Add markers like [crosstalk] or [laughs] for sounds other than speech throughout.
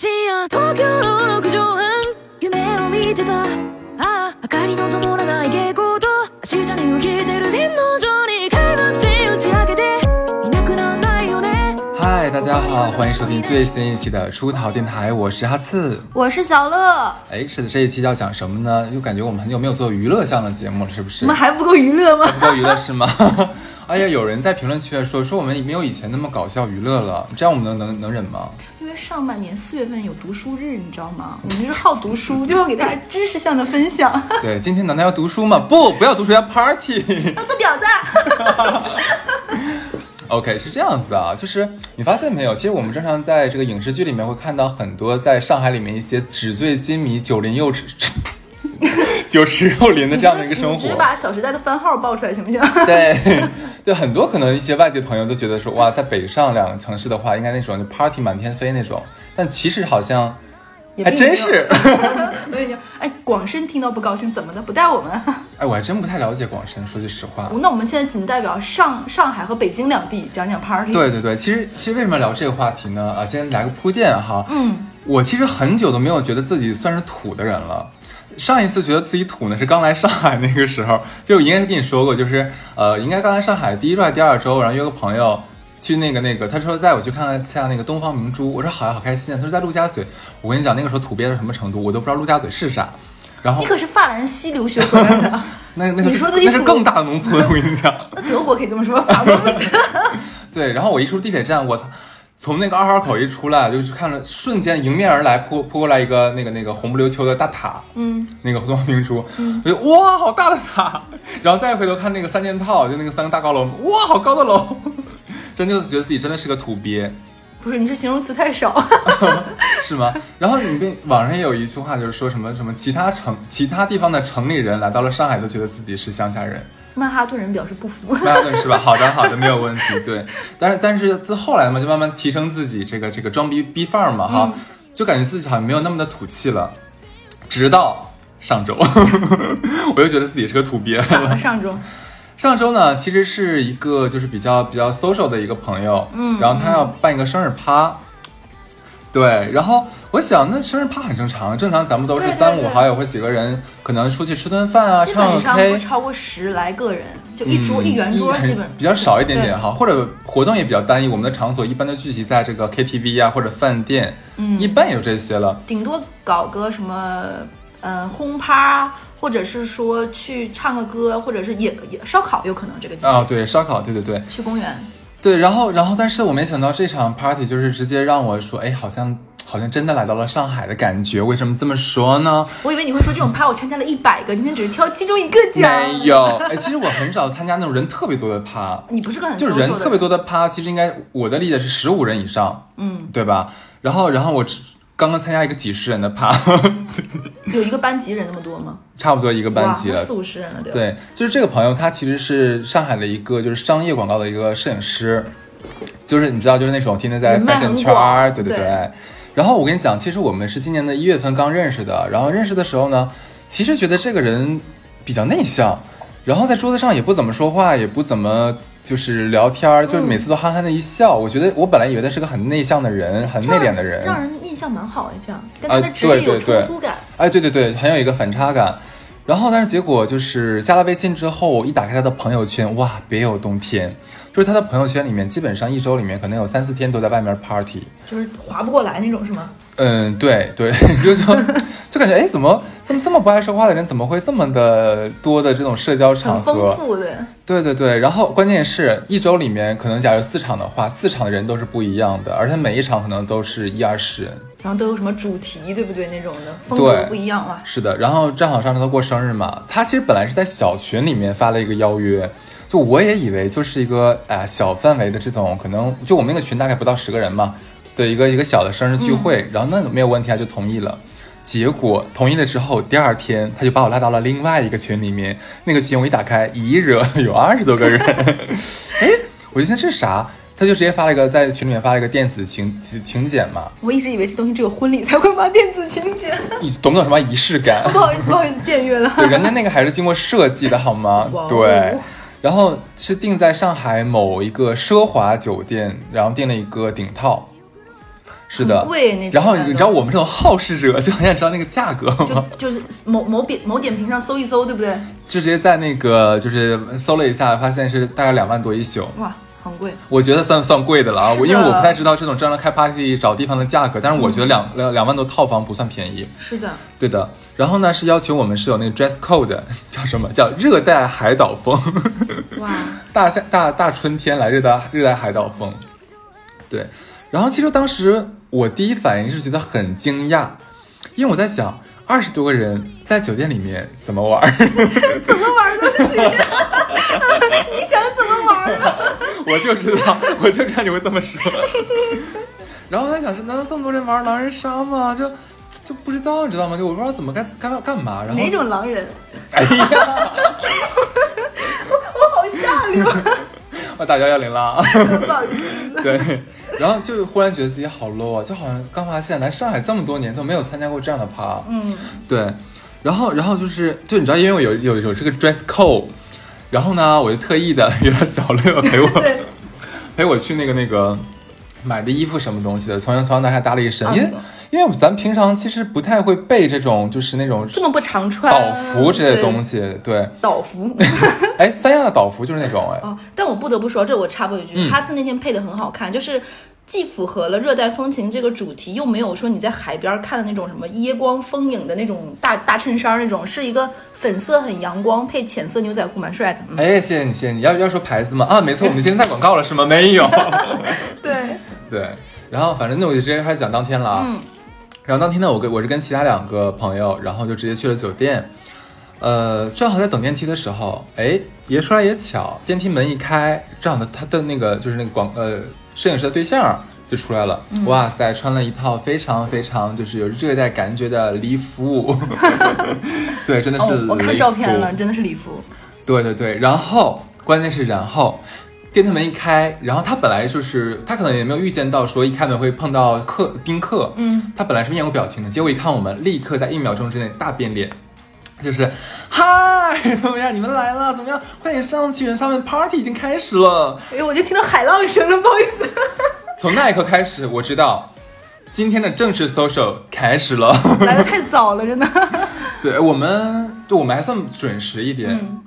深夜東京の六畳半夢を見てたああ明かりの灯らない蛍光灯明日に受けてる天王城に開幕戦打ち上げていなくなんないよね嗨，大家好，欢迎收听最新一期的出逃电台，我是哈刺。我是小乐，哎，是的，这一期要讲什么呢？又感觉我们很久没有做娱乐向的节目了，是不是？我们还不够娱乐吗？不够娱乐是吗？ [laughs] 哎呀，有人在评论区说说我们没有以前那么搞笑娱乐了，这样我们能能能忍吗？因为上半年四月份有读书日，你知道吗？我们就是好读书，就要给大家知识向的分享。[laughs] 对，今天难道要读书吗？不，不要读书，要 party。[laughs] 要做婊子。[laughs] OK，是这样子啊，就是你发现没有？其实我们正常在这个影视剧里面会看到很多在上海里面一些纸醉金迷、九零幼稚、[laughs] 九池肉林的这样的一个生活直接。把《小时代》的番号报出来行不行？[laughs] [laughs] 对，对，很多可能一些外地朋友都觉得说，哇，在北上两个城市的话，应该那种就 party 满天飞那种，但其实好像还真是。我跟你讲，哎，广深听到不高兴，怎么的？不带我们？哎，我还真不太了解广深，说句实话。那我们现在仅代表上上海和北京两地讲讲 party。，对对对，其实其实为什么聊这个话题呢？啊，先来个铺垫哈。嗯，我其实很久都没有觉得自己算是土的人了。上一次觉得自己土呢，是刚来上海那个时候，就应该是跟你说过，就是呃，应该刚来上海第一周还是第二周，然后约个朋友去那个那个，他说带我去看看下那个东方明珠，我说好呀，好开心啊。他说在陆家嘴，我跟你讲那个时候土鳖到什么程度，我都不知道陆家嘴是啥。然后 [laughs] 你可是法兰西留学回来的，那那个你说自己土那是更大的农村，我跟你讲。那德国可以这么说，法国不行。对，然后我一出地铁站，我操，从那个二号口一出来，就是看着瞬间迎面而来扑扑过来一个那个那个红不溜秋的大塔，嗯，那个东方明珠，我就哇，好大的塔，[laughs] 然后再回头看那个三件套，就那个三个大高楼，哇，好高的楼，[laughs] 真的就觉得自己真的是个土鳖，不是，你是形容词太少。[laughs] 是吗？然后你被网上也有一句话，就是说什么什么其他城其他地方的城里人来到了上海，都觉得自己是乡下人。曼哈顿人表示不服。曼哈顿是吧？好的，好的，没有问题。对，但是但是自后来嘛，就慢慢提升自己这个这个装逼逼范儿嘛，哈，就感觉自己好像没有那么的土气了。直到上周，[laughs] 我又觉得自己是个土鳖。[laughs] 上周，上周呢，其实是一个就是比较比较 social 的一个朋友，嗯，然后他要办一个生日趴。对，然后我想，那生日趴很正常，正常咱们都是三五好友或几个人，可能出去吃顿饭啊，基唱个 K，不超过十来个人，就一桌、一圆桌，基本比较少一点点哈，或者活动也比较单一。我们的场所一般都聚集在这个 KTV 啊或者饭店，嗯，一般有这些了。顶多搞个什么，嗯、轰趴，或者是说去唱个歌，或者是也也烧烤，有可能这个啊，对，烧烤，对对对去公园。对，然后然后，但是我没想到这场 party 就是直接让我说，哎，好像好像真的来到了上海的感觉。为什么这么说呢？我以为你会说这种趴我参加了一百个，今天只是挑其中一个奖。没有，哎，其实我很少参加那种人特别多的趴，[laughs] 你不是个很就是人特别多的趴，其实应该我的理解是十五人以上，嗯，对吧？然后然后我只刚刚参加一个几十人的趴，[laughs] 有一个班级人那么多吗？差不多一个班级了。四五十人了，对就是这个朋友，他其实是上海的一个就是商业广告的一个摄影师，就是你知道，就是那种天天在人脉很 fashion 圈对对？对。然后我跟你讲，其实我们是今年的一月份刚认识的，然后认识的时候呢，其实觉得这个人比较内向，然后在桌子上也不怎么说话，也不怎么就是聊天儿，就是每次都憨憨的一笑。我觉得我本来以为他是个很内向的人，很内敛的人，让人印象蛮好哎，这样跟啊他的职业有对对对冲突感。哎，对对对，很有一个反差感。然后，但是结果就是加了微信之后，一打开他的朋友圈，哇，别有洞天。就是他的朋友圈里面，基本上一周里面可能有三四天都在外面 party。就是划不过来那种是吗？嗯，对对，就 [laughs] 就就感觉哎，怎么这么这么不爱说话的人，怎么会这么的多的这种社交场很合丰？富的，对对对，然后关键是一周里面可能假如四场的话，四场的人都是不一样的，而且每一场可能都是一二十人。然后都有什么主题，对不对？那种的风格不一样哇。是的，然后正好上周他过生日嘛，他其实本来是在小群里面发了一个邀约，就我也以为就是一个哎、小范围的这种，可能就我们那个群大概不到十个人嘛，对一个一个小的生日聚会，然后那没有问题，他就同意了。结果同意了之后，第二天他就把我拉到了另外一个群里面，那个群我一打开，一热有二十多个人，[laughs] 哎，我今天这是啥？他就直接发了一个在群里面发了一个电子请请请柬嘛，我一直以为这东西只有婚礼才会发电子请柬，[laughs] 你懂不懂什么仪式感？[laughs] 不好意思，不好意思，僭越了。对，人家那个还是经过设计的好吗？对，然后是定在上海某一个奢华酒店，然后订了一个顶套。是的贵那种然后你知道我们这种好事者就很想知道那个价格吗？就就是某某点某点评上搜一搜，对不对？就直接在那个就是搜了一下，发现是大概两万多一宿。哇，很贵。我觉得算算贵的了啊，我因为我不太知道这种正常开 party 找地方的价格，但是我觉得两两两万多套房不算便宜。是的，对的，然后呢是要求我们是有那个 dress code，[laughs] 叫什么？叫热带海岛风，哇，[laughs] 大夏大大春天来热带热带海岛风。对，然后其实当时我第一反应是觉得很惊讶，因为我在想二十多个人在酒店里面怎么玩儿，[laughs] 怎么玩都行。我就知道，我就知道你会这么说。[laughs] 然后我在想，是难道这么多人玩狼人杀吗？就就不知道，你知道吗？就我不知道怎么该干干嘛。然后哪种狼人？哎呀，[laughs] 我我好下流，[laughs] 我打幺幺零了。不好意思。对，然后就忽然觉得自己好 low 啊，就好像刚发现来上海这么多年都没有参加过这样的趴。嗯，对，然后然后就是就你知道，因为我有有有这个 dress code，然后呢，我就特意的约了小乐陪我对，陪我去那个那个买的衣服什么东西的，从从上到下搭了一身，因为嗯因为咱平常其实不太会备这种就是那种这么不常穿岛服之类的东西。西，对，岛服 [laughs] 哎，三亚的岛服就是那种哎，哦，但我不得不说，这我插播一句，嗯哈次那天配的很好看，就是。既符合了热带风情这个主题，又没有说你在海边看的那种什么椰光风影的那种大大衬衫那种，是一个粉色很阳光配浅色牛仔裤，蛮帅的。嗯，哎，谢谢你，谢谢你，要要说牌子吗？啊，没错，我们今天在广告了是吗？没有。[laughs] [laughs] 对，对，然后反正那我就直接开始讲当天了啊。嗯然后当天呢，我跟我是跟其他两个朋友，然后就直接去了酒店。呃，正好在等电梯的时候，哎，也说来也巧，电梯门一开，正好他的那个就是那个广呃摄影师的对象就出来了。嗯哇塞，穿了一套非常非常就是有热带感觉的礼服，[laughs] 对，真的是、哦，我看照片了，。真的是礼服。对对对，然后关键是然后电梯门一开，然后他本来就是他可能也没有预见到说一开门会碰到客宾客，嗯，他本来是面无表情的，结果一看我们，立刻在一秒钟之内大变脸。就是，嗨，[laughs] 怎么样？你们来了？怎么样？快点上去，上面 party 已经开始了。哎呦，我就听到海浪声了，不好意思。从那一刻开始，我知道今天的正式 social 开始了。来的太早了，真的。对我们，对我们还算准时一点。嗯，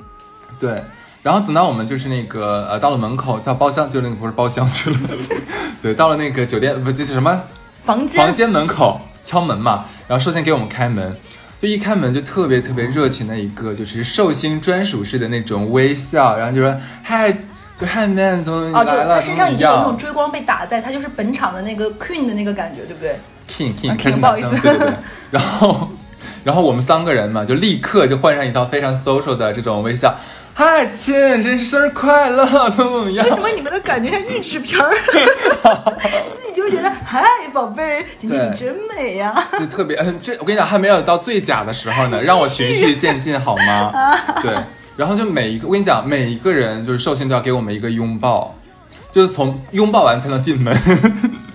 对，然后等到我们就是那个呃到了门口，到包厢，就那个不是包厢去了，[laughs] 对，到了那个酒店不就是什么房间房间门口敲门嘛，然后首先给我们开门，就一开门就特别特别热情的一个就是寿星专属式的那种微笑，然后就说嗨，就嗨 man 怎么来了，他身上已经有那种追光被打在，他就是本场的那个 queen 的那个感觉，对不对？king king 啊 king，不好意思对对对，然后然后我们三个人嘛，就立刻就换上一套非常 social 的这种微笑，嗨亲，真是生日快乐，怎么怎么样为？什么你们的感觉像译制片儿？[laughs] 自己就会觉得，嗨，宝贝，今天你真美呀、就特别，嗯，这我跟你讲，还没有到最假的时候呢，[laughs] 让我循序渐进好吗？[laughs] 对，然后就每一个，我跟你讲，每一个人就是寿星都要给我们一个拥抱，就是从拥抱完才能进门，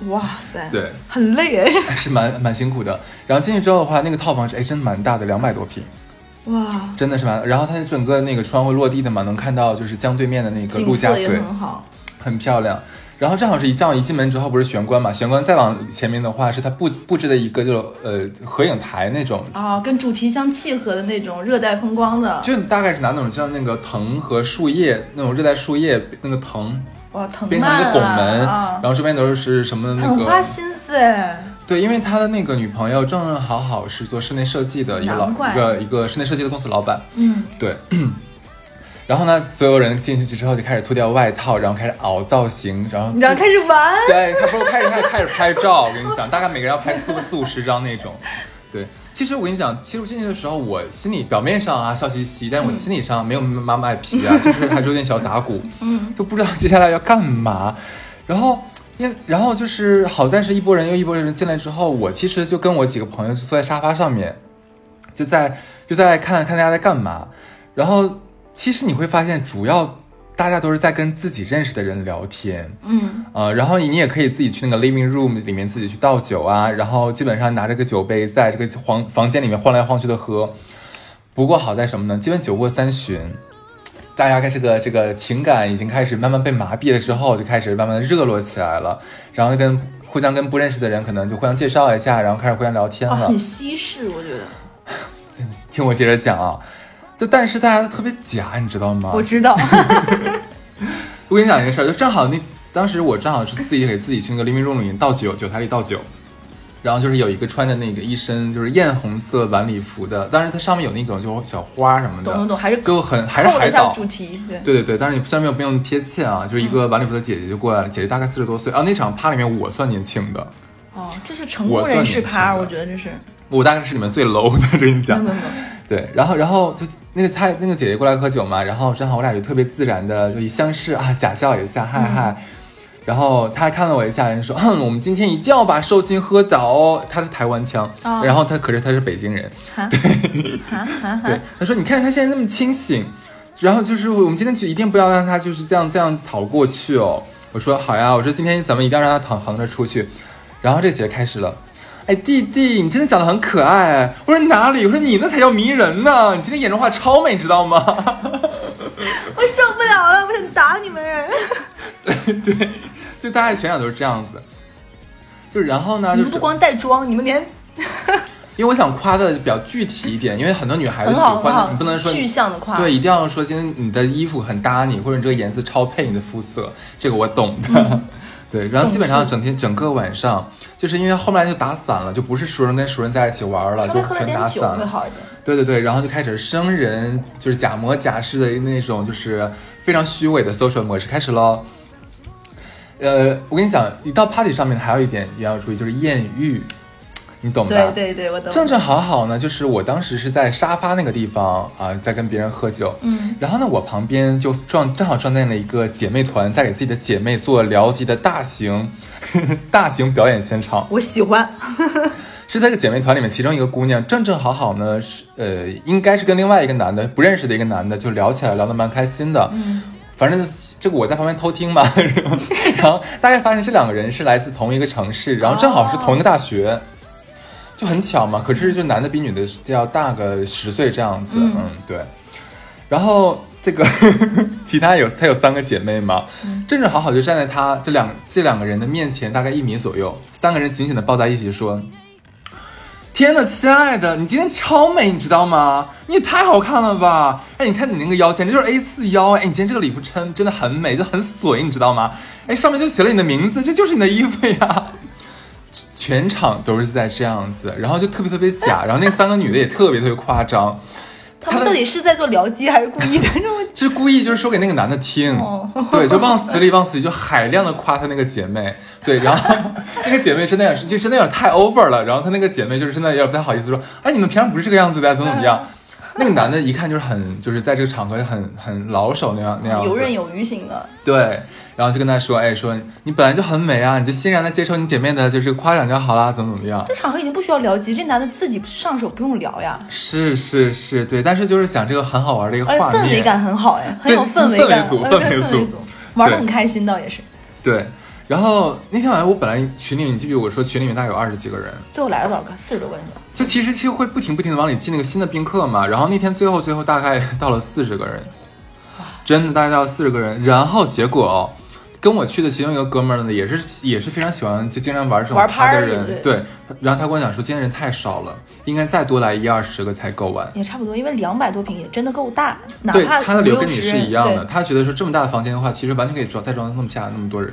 哇塞，对，很累哎。是蛮蛮辛苦的。然后进去之后的话，那个套房是哎真蛮大的，两百多平，哇，真的是蛮。然后它整个那个窗户落地的嘛，能看到就是江对面的那个陆家嘴，很好。很漂亮。然后正好是一这样一进门之后不是玄关嘛，玄关再往前面的话是它布布置的一个就呃合影台那种啊，跟主题相契合的那种热带风光的，就大概是拿那种像那个藤和树叶那种热带树叶那个藤哇，藤变成一个拱门，啊然，后这边都是什么那很花心思哎。对，因为他的那个女朋友正正好好是做室内设计的一个老一个一个室内设计的公司老板，嗯，对。然后呢，所有人进去之后就开始脱掉外套，然后开始熬造型，然后然后开始玩，对，他不是开始开始开始拍照，我跟你讲，大概每个人要拍四四五十张那种。对，其实我跟你讲，其实我进去的时候，我心里表面上啊笑嘻嘻，但我心理上没有妈妈爱皮啊，就是还是有点小打鼓，嗯，就不知道接下来要干嘛。然后，因为然后就是好在是一波人又一波人进来之后，我其实就跟我几个朋友就坐在沙发上面，就在就在看看大家在干嘛。然后其实你会发现，主要大家都是在跟自己认识的人聊天。嗯，呃，然后你也可以自己去那个 living room 里面自己去倒酒啊，然后基本上拿着个酒杯在这个房房间里面晃来晃去的喝。不过好在什么呢？基本酒过三巡，大家开这个这个情感已经开始慢慢被麻痹了之后，就开始慢慢的热络起来了。然后跟互相跟不认识的人可能就互相介绍一下，然后开始互相聊天啊，了。很西式，我觉得。[laughs] 听我接着讲啊，就但是大家都特别假，你知道吗？我知道，[laughs] 我跟你讲一个事儿，就正好那当时我正好是自己给自己去那个 living room 倒酒，酒台里倒酒，然后就是有一个穿着那个一身就是艳红色晚礼服的，但是它上面有那种就小花什么的，懂懂懂，还是就很还是海岛。主题，对。对对对，但是你虽然没有没有贴切啊，就是一个晚礼服的姐姐就过来了，姐姐大概四十多岁啊。那场趴里面我算年轻的，哦，这是成功人士趴，我觉得这是。我大概是里面最 low 的，跟你讲。对，然后然后就那个他那个姐姐过来喝酒嘛，然后正好我俩就特别自然的就一相视啊，假笑一下，嗨嗨。然后他看了我一下，人说：“哼，[laughs] 我们今天一定要把寿星喝倒哦。”他是台湾腔，哦然后他可是他是北京人，对，对，他说：“你看他现在那么清醒，然后就是我们今天就一定不要让他就是这样这样子逃过去哦。”我说：“好呀，我说今天咱们一定要让他躺横着出去。”然后这姐姐开始了。哎，弟弟，你真的长得很可爱。我说哪里？我说你那才叫迷人呢。你今天眼妆画超美，你知道吗？[laughs] 我受不了了，我想打你们。对 [laughs] 对，就大概全场都是这样子。就然后呢，就是不光带妆，你们连 [laughs] 因为我想夸的比较具体一点，因为很多女孩子喜欢的，你不能说具象的夸。对，一定要说今天你的衣服很搭你，或者你这个颜色超配你的肤色，这个我懂的。嗯对，然后基本上整天整个晚上，就是因为后面就打散了，就不是熟人跟熟人在一起玩了，就全打散了。好一点。对对对，然后就开始生人，就是假模假式的那种，就是非常虚伪的 social 模式开始喽。呃，我跟你讲，你到 party 上面还有一点也要注意，就是艳遇，你懂吧？对对对，我懂。正正好好呢，就是我当时是在沙发那个地方啊、在跟别人喝酒，嗯，然后呢，我旁边就撞正好撞见了一个姐妹团，在给自己的姐妹做聊级的大型 [laughs] 大型表演现场。我喜欢。[laughs] 是在这个姐妹团里面，其中一个姑娘正正好好呢，是呃，应该是跟另外一个男的不认识的一个男的就聊起来，聊得蛮开心的。嗯，反正这个我在旁边偷听嘛，[laughs] 然后大概发现这两个人是来自同一个城市，然后正好是同一个大学，就很巧嘛。可是就男的比女的要大个十岁这样子，嗯嗯对。然后这个 [laughs] 其他有她有三个姐妹嘛，正正好好就站在她这两这两个人的面前，大概一米左右，三个人紧紧的抱在一起说。天呐，亲爱的，你今天超美，你知道吗？你也太好看了吧！哎，你看你那个腰，简直就是 A 四腰哎！你今天这个礼服衬真的很美，就很水，你知道吗？哎，上面就写了你的名字，这就是你的衣服呀！全场都是在这样子，然后就特别特别假，然后那三个女的也特别特别夸张，他们到底是在做僚机还是故意的？就是故意就是说给那个男的听，哦对，就往死里往死里就海量的夸他那个姐妹，对，然后 [laughs] 那个姐妹真的也是，就真的有点太 over 了，然后他那个姐妹就是真的有点不太好意思说，哎，你们平常不是这个样子的，怎么怎么样？那个男的一看就是很，就是在这个场合很很老手那样那样，游刃有余型的。对，然后就跟他说，哎，说你本来就很美啊，你就欣然的接受你姐妹的就是夸奖就好啦，怎么怎么样？这场合已经不需要聊机，这男的自己上手不用聊呀，是是是，对，但是就是想这个很好玩的一个氛围感很好哎，很有氛围感，氛围组哎氛围组围组，玩的很开心倒也是。对。然后那天晚上我本来群里面，你记不记得我说群里面大概有二十几个人，最后来了多少个？四十多个人。就其实其实会不停不停的往里进那个新的宾客嘛，然后那天最后最后大概到了四十个人，真的大概到了四十个人，然后结果哦，跟我去的其中一个哥们儿呢，也是也是非常喜欢就经常玩这种玩趴的人，对对，然后他跟我讲说今天人太少了，应该再多来一二十个才够完。也差不多，因为两百多平也真的够大，哪对，他的理由跟你是一样的，他觉得说这么大的房间的话，其实完全可以装再装那么下那么多人，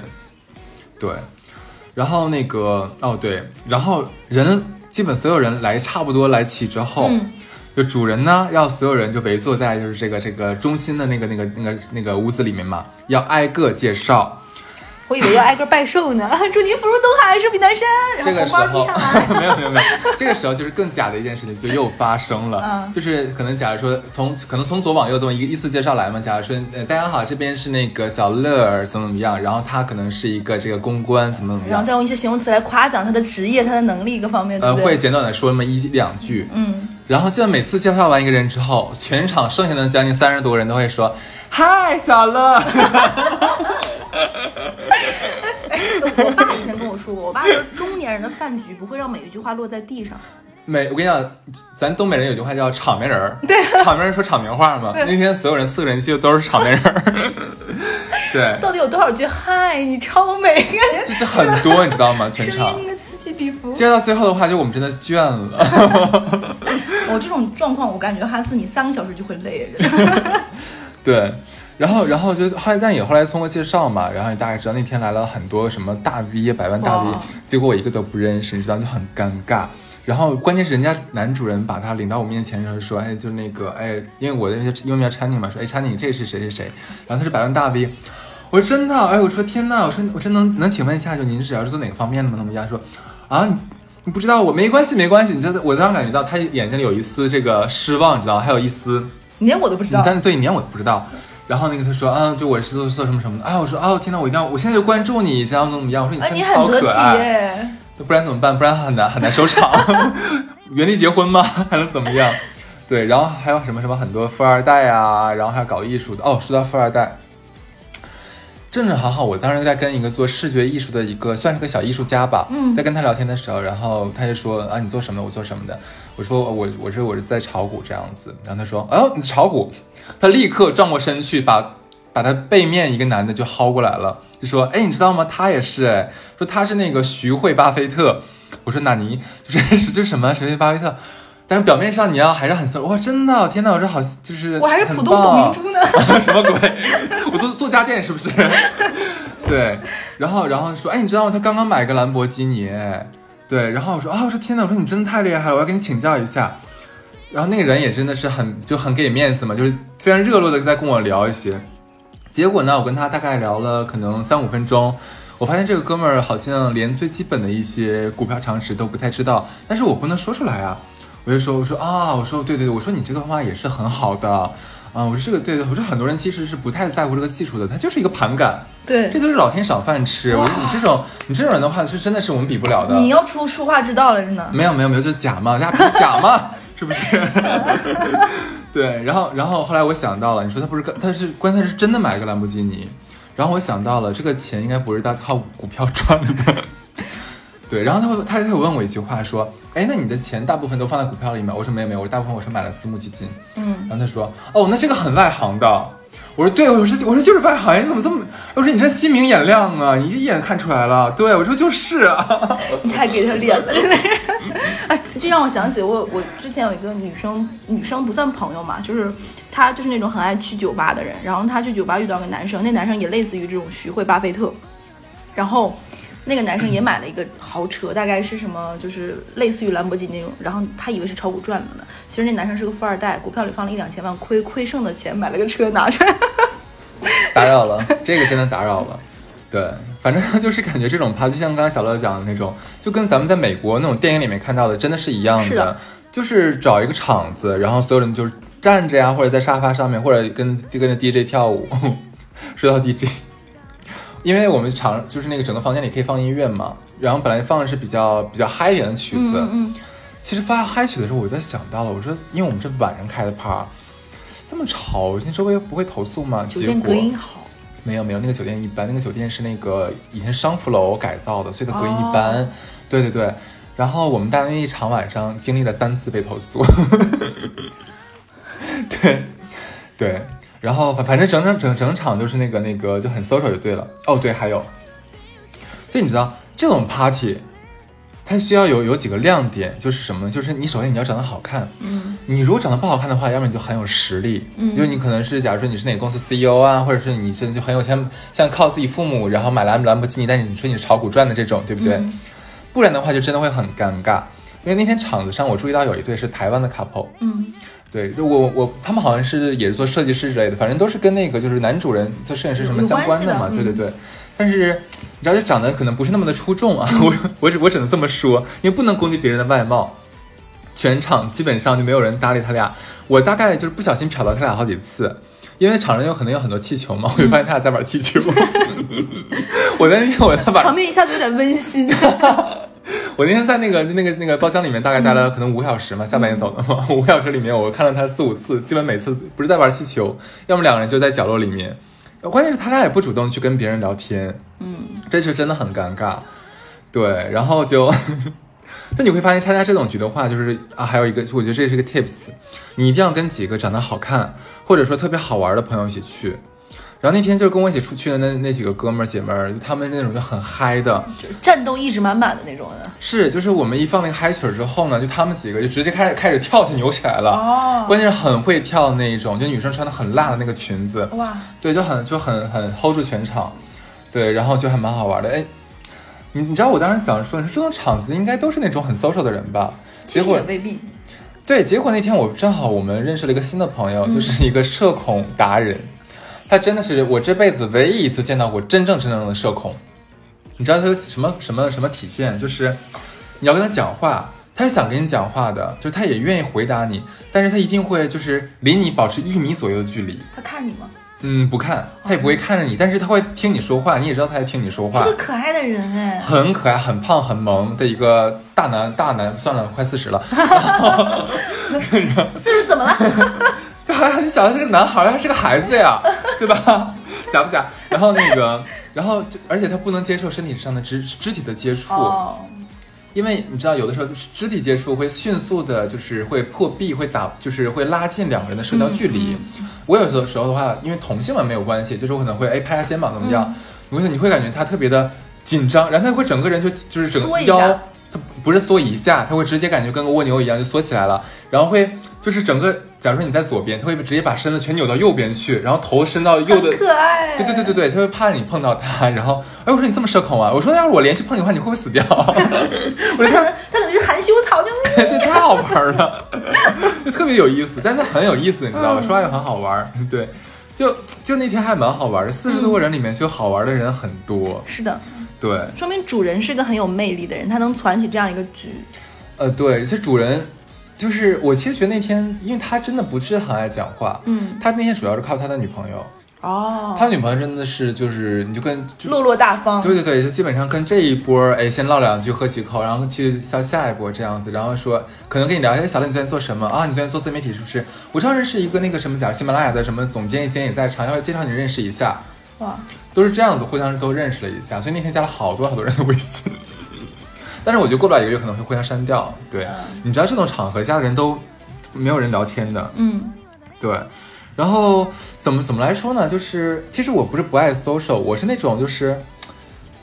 对。然后那个哦对，然后人基本所有人来差不多来齐之后，嗯就主人呢要所有人就围坐在就是这个这个中心的那个那个那个那个屋子里面嘛，要挨个介绍。我以为要挨个拜寿呢，[laughs] 祝您福如东海，寿比南山，然这后个时候。[laughs] 没有没有没有，这个时候就是更假的一件事情就又发生了，嗯就是可能假如说从可能从左往右这么一个依次介绍来嘛，假如说呃大家好，这边是那个小乐儿怎么怎么样，然后他可能是一个这个公关怎么怎么样然后，再用一些形容词来夸奖他的职业、他的能力各方面，对呃不对？会简短的说那么一两句，嗯，然后基本每次介绍完一个人之后，全场剩下的将近三十多个人都会说嗨小乐，[laughs] 我爸以前跟我说过，我爸说中年人的饭局不会让每一句话落在地上。每我跟你讲，咱东北人有句话叫场面人儿，对，[laughs] 场面人说场面话嘛。那天所有人四个人就都是场面人儿，[laughs] 对，到底有多少句嗨，你超美，感觉就是很多，你知道吗？[laughs] 全声场。音的此起彼伏。接到最后的话，就我们真的倦了。我这种状况，我感觉哈斯你三个小时就会累人。对，然后然后就后来，但也后来通过介绍嘛，然后你大概知道那天来了很多什么大 V、百万大 V，结果我一个都不认识，你知道就很尴尬。然后关键是人家男主人把他领到我面前的时候说，哎，就那个，哎，因为我的那个英文名叫 Channing 嘛，说，哎，Channing 这是谁谁谁，然后他是百万大 V，我说真的，哎，我说天呐，我说我真能能请问一下，就您是要是做哪个方面的吗？他们家？说啊，你你不知道我没关系没关系，你就我当时感觉到他眼睛里有一丝这个失望，你知道，还有一丝。你连我都不知道，但是对你连我都不知道。然后那个他说啊，就我是做做什么什么的。啊，我说啊，我天呐，我一定要，我现在就关注你，这样怎么样？我说你哎，真的超可爱，耶。不然怎么办？不然很难很难收场。[laughs] 原地结婚吗？还能怎么样？对，然后还有什么什么很多富二代啊，然后还有搞艺术的。哦，说到富二代，正正好好，我当时在跟一个做视觉艺术的一个算是个小艺术家吧，嗯在跟他聊天的时候，然后他就说啊，你做什么的？我做什么的？我说我我是我是在炒股这样子。然后他说哦，你炒股？他立刻转过身去把。把他背面一个男的就薅过来了，就说：“哎，你知道吗？他也是，哎，说他是那个徐汇巴菲特。”我说：“那你就是是就是什么徐汇巴菲特？”但是表面上你要还是很色，哇，真的，天哪，我这好就是我还是很浦东董明珠呢。[laughs] 什么鬼？我做做家电是不是？[laughs] 对，然后然后说，哎，你知道吗？他刚刚买个兰博基尼，哎对，然后我说啊，我说天哪，我说你真的太厉害了，我要跟你请教一下。然后那个人也真的是很就很给面子嘛，就是非常热络的在跟我聊一些。结果呢，我跟他大概聊了可能三五分钟，我发现这个哥们儿好像连最基本的一些股票常识都不太知道，但是我不能说出来啊。我就说，我说啊，我说对对对，我说你这个方法也是很好的，啊，我说这个对对，我说很多人其实是不太在乎这个技术的，他就是一个盘感，对这，就是老天赏饭吃。我说你这种你这种人的话，是真的是我们比不了的。你要出书画之道了，真的。没有没有没有，就是假嘛，大家不是假嘛，[laughs] 是不是？[laughs] 对，然后然后后来我想到了，你说他不是他是关键是真的买一个兰博基尼，然后我想到了这个钱应该不是他靠股票赚的。对，然后他会他他有问我一句话说，哎，那你的钱大部分都放在股票里面？我说没有没有，我大部分我是买了私募基金。嗯，然后他说，哦，那这个很外行的。我说对，我说我说就是外行，你怎么这么？我说你这心明眼亮啊，你一眼看出来了。对，我说就是啊。[laughs] 你太给他脸了，真的是。哎，这让我想起我我之前有一个女生，女生不算朋友嘛，就是她就是那种很爱去酒吧的人，然后她去酒吧遇到个男生，那男生也类似于这种徐汇巴菲特，然后。那个男生也买了一个豪车，大概是什么，就是类似于兰博基尼那种。然后他以为是炒股赚了呢，其实那男生是个富二代，股票里放了一两千万，亏亏剩的钱买了个车拿出来。[laughs] 打扰了，这个真的打扰了。对，反正就是感觉这种趴，就像刚刚小乐讲的那种，就跟咱们在美国那种电影里面看到的，真的是一样是的就是找一个场子，然后所有人就是站着呀，或者在沙发上面，或者跟跟着 DJ 跳舞。[laughs] 说到 DJ，因为我们场就是那个整个房间里可以放音乐嘛，然后本来放的是比较比较嗨一点的曲子。嗯嗯其实发嗨曲的时候，我就想到了，我说，因为我们是晚上开的趴，这么吵，你周围不会投诉吗？酒店结果隔音好，没有没有，那个酒店一般，那个酒店是那个以前商服楼改造的，所以它隔音一般。哦对对对，然后我们单位一场晚上经历了三次被投诉。对 [laughs] 对，然后反反正整整整整场就是那个那个就很 social 就对了。哦对，还有，就你知道这种 party。它需要有有几个亮点，就是什么呢？就是你首先你要长得好看，嗯你如果长得不好看的话，要么你就很有实力，嗯就是你可能是假如说你是哪个公司 CEO 啊，或者是你真的就很有钱，像靠自己父母，然后买兰兰博基尼，但是你说你是炒股赚的这种，对不对？嗯不然的话就真的会很尴尬。因为那天场子上我注意到有一对是台湾的 couple，嗯对，就我我他们好像是也是做设计师之类的，反正都是跟那个就是男主人做摄影师什么相关的嘛，对对对。但是你知道，就长得可能不是那么的出众啊，[laughs] 我我只我只能这么说，因为不能攻击别人的外貌。全场基本上就没有人搭理他俩，我大概就是不小心瞟到他俩好几次，因为场上有可能有很多气球嘛，我就发现他俩在玩气球。[laughs] 我在那边我在玩场面一下子有点温馨。[laughs] [laughs] 我那天在那个那个那个包厢里面大概待了可能五个小时嘛，下半夜走的嘛，[laughs] 五个小时里面我看了他四五次，基本每次不是在玩气球，要么两个人就在角落里面，关键是他俩也不主动去跟别人聊天，嗯，这就真的很尴尬，对，然后就，[laughs] 那你会发现参加这种局的话，就是啊，还有一个，我觉得这是个 tips，你一定要跟几个长得好看或者说特别好玩的朋友一起去。然后那天就是跟我一起出去的那那几个哥们儿姐们儿，就他们那种就很嗨的，就战斗意志满满的那种的。是就是我们一放那个嗨曲儿之后呢，就他们几个就直接开始开始跳起扭起来了。哦关键是很会跳的那一种，就女生穿的很辣的那个裙子，哇，对，就很就很很 hold 住全场，对，然后就还蛮好玩的。哎，你你知道我当时想说，这种场子应该都是那种很 social 的人吧？结果也未必。对，结果那天我正好我们认识了一个新的朋嗯友，就是一个社恐达人，他真的是我这辈子唯一一次见到过真正真正的社恐。你知道他有什么什么什么体现？就是你要跟他讲话，他是想跟你讲话的，就是他也愿意回答你，但是他一定会就是离你保持一米左右的距离。他看你吗？嗯，不看，他也不会看着你，但是他会听你说话，你也知道他在听你说话是。个可爱的人哎。很可爱、很胖、很萌的一个大男大男，算了，快四十了，[laughs] 四十怎么了？[laughs] 这还很小，他是个男孩，他是个孩子呀，[laughs] 对吧？假不假？然后那个，然后就而且他不能接受身体上的肢肢体的接触，哦，因为你知道，有的时候肢体接触会迅速的，就是会破壁，会打，就是会拉近两个人的社交距离。我有的时候的话，因为同性嘛没有关系，就是我可能会哎拍下肩膀怎么样，你会你会感觉他特别的紧张，然后他会整个人就就是整个腰，他不是缩一下，他会直接感觉跟个蜗牛一样就缩起来了，然后会就是整个，假如说你在左边，它会直接把身子全扭到右边去，然后头伸到右的可爱。对对对对对，它会怕你碰到它，然后哎，我说你这么社恐啊？我说要是我连续碰你的话，你会不会死掉？[laughs] 我说他他可能他可能是含羞草，就这 [laughs] 太好玩了，就 [laughs] 特别有意思，但是很有意思，你知道吧？说话又很好玩，对，就就那天还蛮好玩的，四十多个人里面就好玩的人很多，是的，对，说明主人是个很有魅力的人，他能攒起这样一个局。呃，对，这主人就是我，其实觉得那天，因为他真的不是很爱讲话，嗯，他那天主要是靠他的女朋友，哦，他女朋友真的是就是你就跟就落落大方。对对对，就基本上跟这一波，哎，先唠两句，喝几口，然后去下下一波这样子，然后说可能跟你聊，一下，小乐你最近做什么啊？你最近做自媒体是不是？我知道认识一个那个什么讲喜马拉雅的什么总监，今天也在场，要介绍你认识一下，哇，都是这样子，互相都认识了一下，所以那天加了好多好多人的微信，但是我觉得过不了一个月可能会互相删掉，对，你知道这种场合加的人都没有人聊天的，嗯，对，然后怎么怎么来说呢？就是其实我不是不爱 social，我是那种就是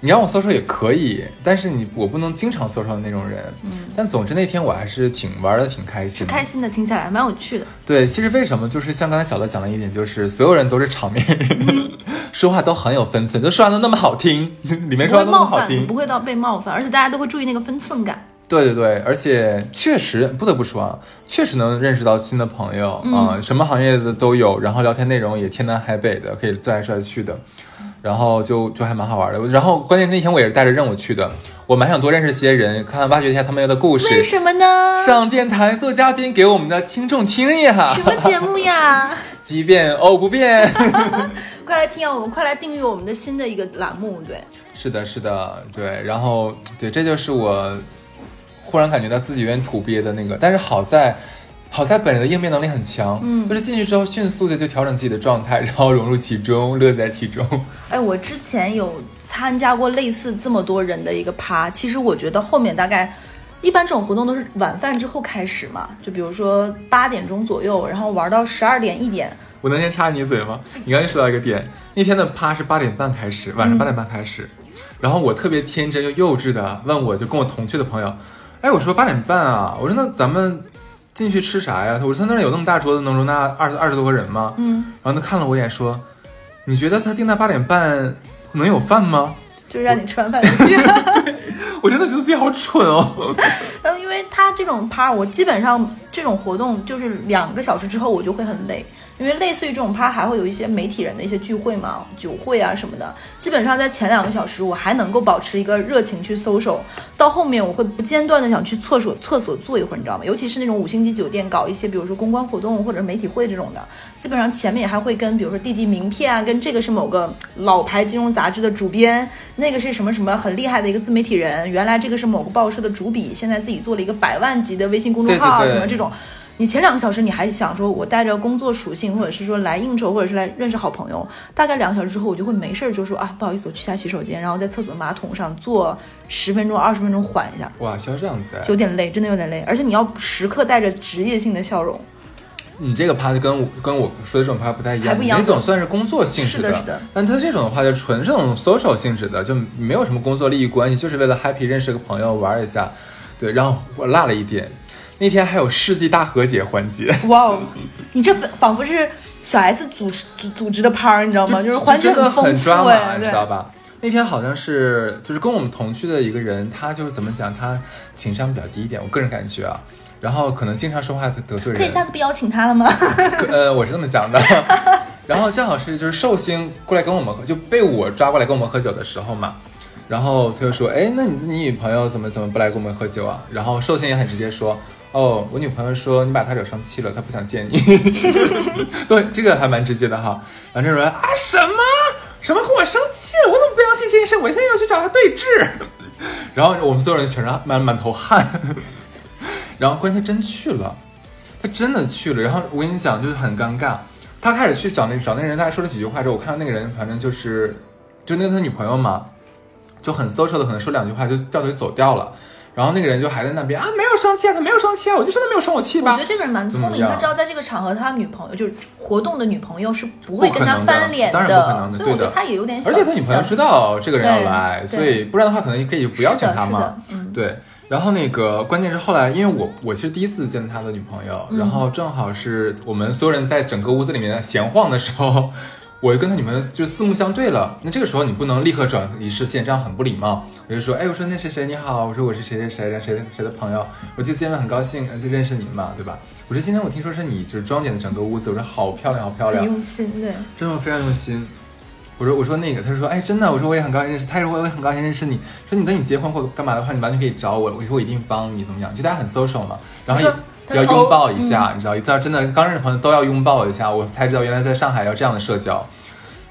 你让我 social 也可以，但是你我不能经常 social 的那种人。嗯，但总之那天我还是挺玩的挺开心的。开心的听下来蛮有趣的。对，其实为什么就是像刚才小乐讲了一点，就是所有人都是场面人，[laughs] 说话都很有分寸，就说话都那么好听，[laughs] 里面说话都那么好听不。会到被冒犯，而且大家都会注意那个分寸感。对对对，而且确实不得不说啊，确实能认识到新的朋友啊、什么行业的都有，然后聊天内容也天南海北的，可以转来转去的，然后就就还蛮好玩的。然后关键是那天我也是带着任务去的，我蛮想多认识些人，看挖掘一下他们的故为事，什么呢？上电台做嘉宾给我们的听众听呀什，么节目呀？[laughs] 即便哦不变。[laughs] 快来听啊！我们快来订阅我们的新的一个栏目，对，是的，是的，对，然后对，这就是我忽然感觉到自己有点土鳖的那个，但是好在，好在本人的应变能力很强，嗯就是进去之后迅速的就调整自己的状态，[laughs] 然后融入其中，乐在其中。哎，我之前有参加过类似这么多人的一个趴，其实我觉得后面大概。一般这种活动都是晚饭之后开始嘛，就比如说八点钟左右，然后玩到十二点一点，我能先插你嘴吗？你刚才说到一个点，那天的趴是八点半开始，晚上八点半开始，然后我特别天真又幼稚的问我，就跟我同去的朋友，哎，我说八点半啊，我说那咱们进去吃啥呀？我说他那有那么大桌子，能容纳二十二十多个人吗？嗯，然后他看了我一眼说：“你觉得他定在八点半能有饭吗就是让你吃完饭就去。[laughs] ”我真的觉得自己好蠢哦。然 [laughs] 后因为他这种趴，我基本上这种活动就是两个小时之后我就会很累，因为类似于这种趴还会有一些媒体人的一些聚会嘛，酒会啊什么的。基本上在前两个小时我还能够保持一个热情去搜手，到后面我会不间断的想去厕所厕所坐一会儿，你知道吗？尤其是那种五星级酒店搞一些比如说公关活动或者媒体会这种的，基本上前面还会跟比如说递递名片啊，跟这个是某个老牌金融杂志的主编，那个是什么什么很厉害的一个自媒体人，原来这个是某个报社的主笔，现在自己做了一个百万级的微信公众号，对对对什么这种。你前两个小时你还想说，我带着工作属性，或者是说来应酬，或者是来认识好朋友，大概两个小时之后，我就会没事儿就说啊，不好意思，我去下洗手间，然后在厕所马桶上坐十分钟、二十分钟缓一下，哇，需要这样子哎。有点累，真的有点累，而且你要时刻带着职业性的笑容。你这个趴就跟我跟我说的这种趴不太一样，还不一样那种算是工作性质的是的是的但他这种的话就纯这种 social 性质的，就没有什么工作利益关系，就是为了 happy 认识个朋友玩一下。对，然后我落了一点，那天还有世纪大和解环节。哇哦，你这仿佛是小 S 组织组组织的趴儿，你知道吗？就是环节真的丰富你知道吧？那天好像是就是跟我们同去的一个人，他就是怎么讲，他情商比较低一点，我个人感觉啊。然后可能经常说话得罪人，可以下次不邀请他了吗？[laughs] 呃，我是这么想的。[laughs] 然后正好是就是寿星过来跟我们喝，就被我抓过来跟我们喝酒的时候嘛。然后他就说：“哎，那你你女朋友怎么怎么不来跟我们喝酒啊？”然后寿星也很直接说：“哦，我女朋友说你把她惹生气了，她不想见你。[laughs] ” [laughs] 对，这个还蛮直接的哈。然后这人啊什么什么跟我生气了？我怎么不相信这件事？我现在要去找他对峙。[laughs] 然后我们所有人全是满满头汗。然后关键他真去了，他真的去了。然后我跟你讲，就是很尴尬。他开始去找那找那个人，大概说了几句话之后，我看到那个人反正就是就那个他女朋友嘛，就很 social 的，可能说两句话就掉头就走掉了。然后那个人就还在那边啊，没有生气啊，他没有生气啊，我就说他没有生我气吧。我觉得。这个人蛮聪明，他知道在这个场合，他女朋友就是活动的女朋友是不会跟他翻脸的。当然不可能的所以我觉得对的他也有点小，而且他女朋友知道这个人要来，所以不然的话可能也可以不邀请他嘛。对。然后那个关键是后来，因为我我其实第一次见他的女朋友，嗯。然后正好是我们所有人在整个屋子里面闲晃的时候，我就跟他女朋友就四目相对了。那这个时候你不能立刻转移视线，这样很不礼貌。我就说，哎，我说那谁谁你好，我说我是谁谁谁的谁谁的朋友，我第一次见面很高兴，呃就认识你嘛，对吧？我说今天我听说是你就是装点的整个屋子，我说好漂亮好漂亮很，用心，对。真的非常用心。我说我说那个，他就说哎真的，我说我也很高兴认识，他说我也很高兴认识你，说你等你结婚或干嘛的话，你完全可以找我，我说我一定帮你怎么样，就大家很 social 嘛，然后要拥抱哦一下，你知道，一到真的刚认识朋友都要拥抱一下，我才知道原来在上海要这样的社交。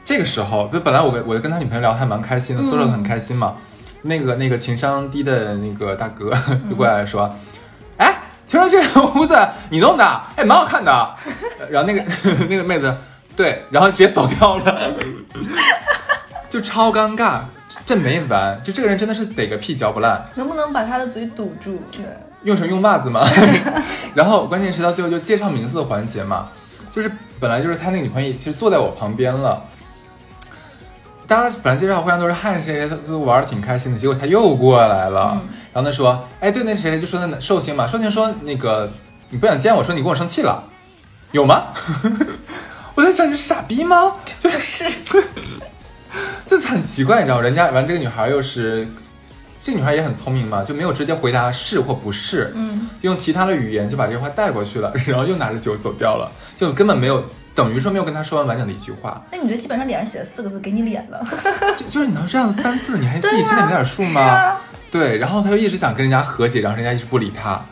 这个时候，就本来我跟我跟他女朋友聊得还蛮开心的，social 得很开心嘛，那个那个情商低的那个大哥 [laughs] 就过来说，哎，听说这个屋子你弄的，哎，蛮好看的。然后那个 [laughs] 那个妹子，对，然后直接走掉了，[laughs] 就超尴尬。这没完，就这个人真的是逮个屁嚼不烂，能不能把他的嘴堵住？对，用什么用袜子嘛？[laughs] 然后关键是到最后就介绍名字的环节嘛，就是本来就是他那个女朋友其实坐在我旁边了。大家本来介绍互相都是嗨谁谁谁都玩的挺开心的，结果他又过来了，然后他说：“哎，对，那谁谁就说那寿星嘛，寿星说那个你不想见我说你跟我生气了，有吗？” [laughs] 我在想你是傻逼吗？就是 [laughs] 就很奇怪，你知道，人家完这个女孩又是，这女孩也很聪明嘛，就没有直接回答是或不是，嗯，用其他的语言就把这句话带过去了，[laughs] 然后又拿着酒走掉了，就根本没有等于说没有跟他说完完整的一句话，那你觉得基本上脸上写了四个字“给你脸了 [laughs] 就就是你能这样三次，你还自己心里没点数”？吗？对，然后他就一直想跟人家和解，然后人家一直不理他。